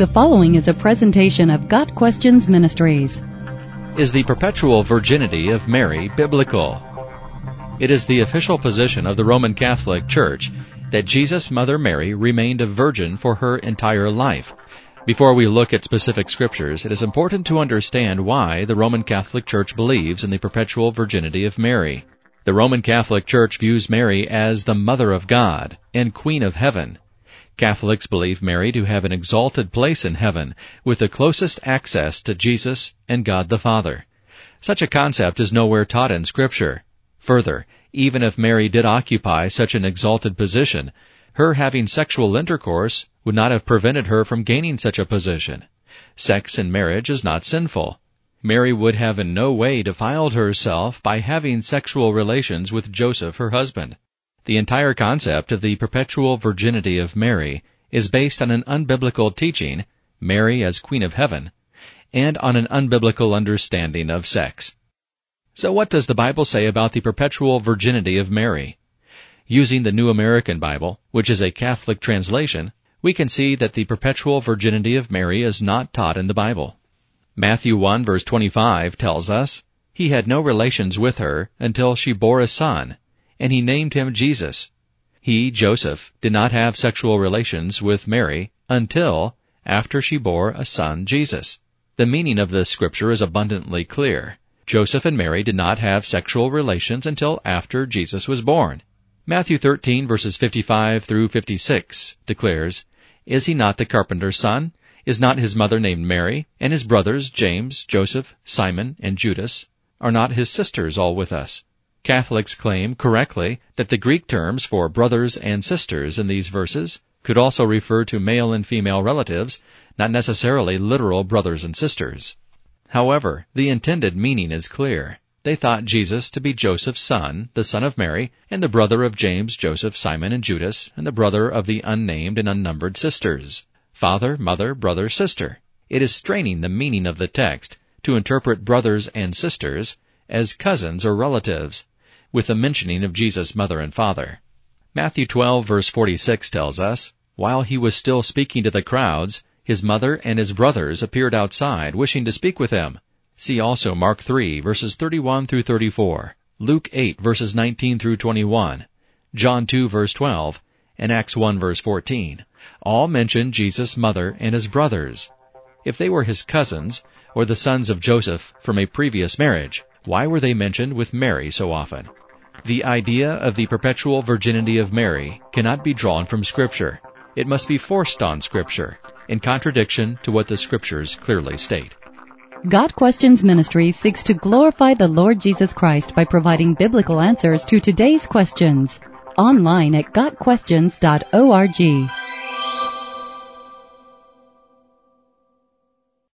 The following is a presentation of Got Questions Ministries. Is the perpetual virginity of Mary biblical? It is the official position of the Roman Catholic Church that Jesus' mother Mary remained a virgin for her entire life. Before we look at specific scriptures, it is important to understand why the Roman Catholic Church believes in the perpetual virginity of Mary. The Roman Catholic Church views Mary as the Mother of God and Queen of Heaven. Catholics believe Mary to have an exalted place in heaven with the closest access to Jesus and God the Father. Such a concept is nowhere taught in Scripture. Further, even if Mary did occupy such an exalted position, her having sexual intercourse would not have prevented her from gaining such a position. Sex in marriage is not sinful. Mary would have in no way defiled herself by having sexual relations with Joseph, her husband. The entire concept of the perpetual virginity of Mary is based on an unbiblical teaching, Mary as Queen of Heaven, and on an unbiblical understanding of sex. So what does the Bible say about the perpetual virginity of Mary? Using the New American Bible, which is a Catholic translation, we can see that the perpetual virginity of Mary is not taught in the Bible. Matthew 1 verse 25 tells us, He had no relations with her until she bore a son, and he named him Jesus. He, Joseph, did not have sexual relations with Mary until after she bore a son, Jesus. The meaning of this scripture is abundantly clear. Joseph and Mary did not have sexual relations until after Jesus was born. Matthew 13 verses 55 through 56 declares, Is he not the carpenter's son? Is not his mother named Mary, and his brothers, James, Joseph, Simon, and Judas? Are not his sisters all with us? Catholics claim, correctly, that the Greek terms for brothers and sisters in these verses could also refer to male and female relatives, not necessarily literal brothers and sisters. However, the intended meaning is clear. They thought Jesus to be Joseph's son, the son of Mary, and the brother of James, Joseph, Simon, and Judas, and the brother of the unnamed and unnumbered sisters father, mother, brother, sister. It is straining the meaning of the text to interpret brothers and sisters as cousins or relatives, with the mentioning of Jesus' mother and father. Matthew 12 verse 46 tells us, While he was still speaking to the crowds, his mother and his brothers appeared outside, wishing to speak with him. See also Mark 3 verses 31 through 34, Luke 8 verses 19 through 21, John 2 verse 12, and Acts 1 verse 14 all mention Jesus' mother and his brothers. If they were his cousins, or the sons of Joseph from a previous marriage, why were they mentioned with Mary so often? The idea of the perpetual virginity of Mary cannot be drawn from Scripture. It must be forced on Scripture, in contradiction to what the Scriptures clearly state. Got Questions Ministry seeks to glorify the Lord Jesus Christ by providing biblical answers to today's questions. Online at GotQuestions.org.